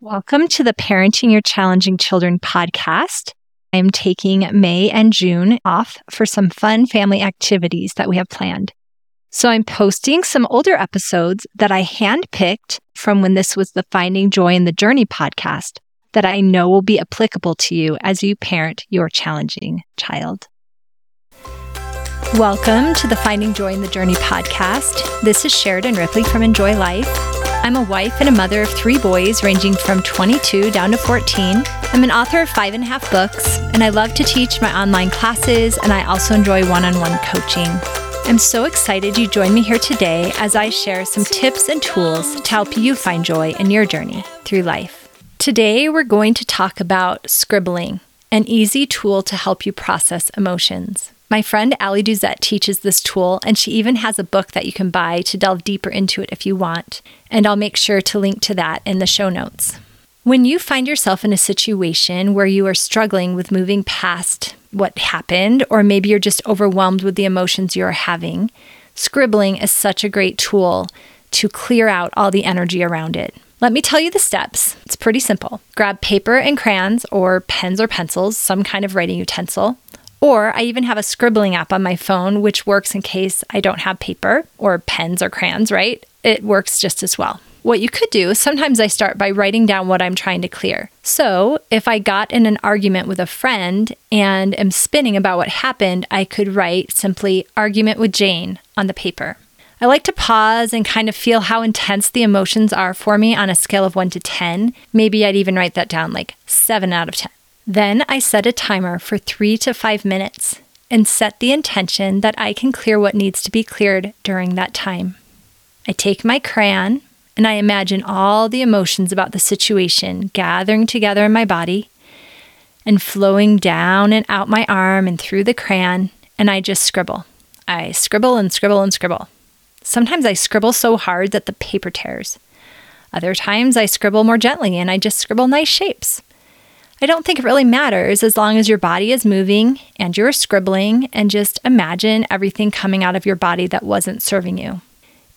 Welcome to the Parenting Your Challenging Children podcast. I'm taking May and June off for some fun family activities that we have planned. So I'm posting some older episodes that I handpicked from when this was the Finding Joy in the Journey podcast that I know will be applicable to you as you parent your challenging child. Welcome to the Finding Joy in the Journey podcast. This is Sheridan Ripley from Enjoy Life. I'm a wife and a mother of three boys ranging from 22 down to 14. I'm an author of five and a half books, and I love to teach my online classes, and I also enjoy one on one coaching. I'm so excited you joined me here today as I share some tips and tools to help you find joy in your journey through life. Today, we're going to talk about scribbling, an easy tool to help you process emotions. My friend Allie Duzett teaches this tool, and she even has a book that you can buy to delve deeper into it if you want. And I'll make sure to link to that in the show notes. When you find yourself in a situation where you are struggling with moving past what happened, or maybe you're just overwhelmed with the emotions you're having, scribbling is such a great tool to clear out all the energy around it. Let me tell you the steps. It's pretty simple. Grab paper and crayons, or pens or pencils, some kind of writing utensil. Or I even have a scribbling app on my phone, which works in case I don't have paper or pens or crayons, right? It works just as well. What you could do, sometimes I start by writing down what I'm trying to clear. So, if I got in an argument with a friend and am spinning about what happened, I could write simply argument with Jane on the paper. I like to pause and kind of feel how intense the emotions are for me on a scale of 1 to 10. Maybe I'd even write that down like 7 out of 10. Then I set a timer for three to five minutes and set the intention that I can clear what needs to be cleared during that time. I take my crayon and I imagine all the emotions about the situation gathering together in my body and flowing down and out my arm and through the crayon, and I just scribble. I scribble and scribble and scribble. Sometimes I scribble so hard that the paper tears. Other times I scribble more gently and I just scribble nice shapes. I don't think it really matters as long as your body is moving and you're scribbling and just imagine everything coming out of your body that wasn't serving you.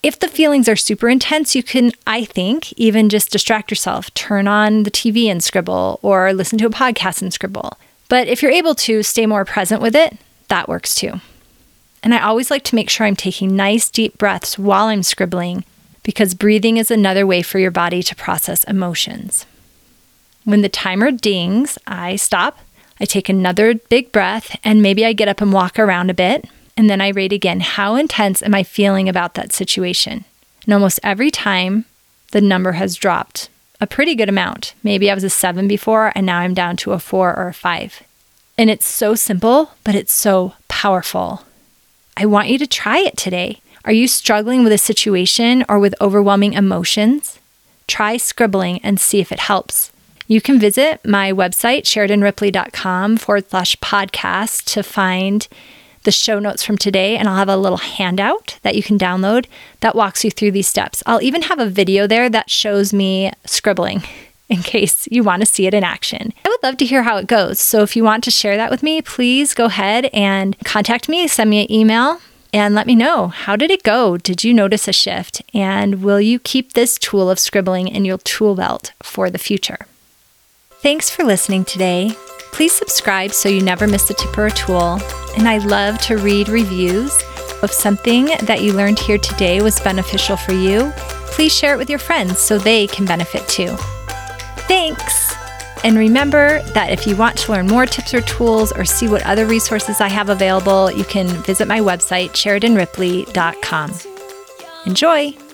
If the feelings are super intense, you can, I think, even just distract yourself, turn on the TV and scribble, or listen to a podcast and scribble. But if you're able to stay more present with it, that works too. And I always like to make sure I'm taking nice deep breaths while I'm scribbling because breathing is another way for your body to process emotions. When the timer dings, I stop. I take another big breath and maybe I get up and walk around a bit. And then I rate again how intense am I feeling about that situation? And almost every time, the number has dropped a pretty good amount. Maybe I was a seven before and now I'm down to a four or a five. And it's so simple, but it's so powerful. I want you to try it today. Are you struggling with a situation or with overwhelming emotions? Try scribbling and see if it helps. You can visit my website, sheridanripley.com forward slash podcast, to find the show notes from today. And I'll have a little handout that you can download that walks you through these steps. I'll even have a video there that shows me scribbling in case you want to see it in action. I would love to hear how it goes. So if you want to share that with me, please go ahead and contact me, send me an email and let me know how did it go? Did you notice a shift? And will you keep this tool of scribbling in your tool belt for the future? Thanks for listening today. Please subscribe so you never miss a tip or a tool. And I love to read reviews. If something that you learned here today was beneficial for you, please share it with your friends so they can benefit too. Thanks! And remember that if you want to learn more tips or tools or see what other resources I have available, you can visit my website, sheridanripley.com. Enjoy!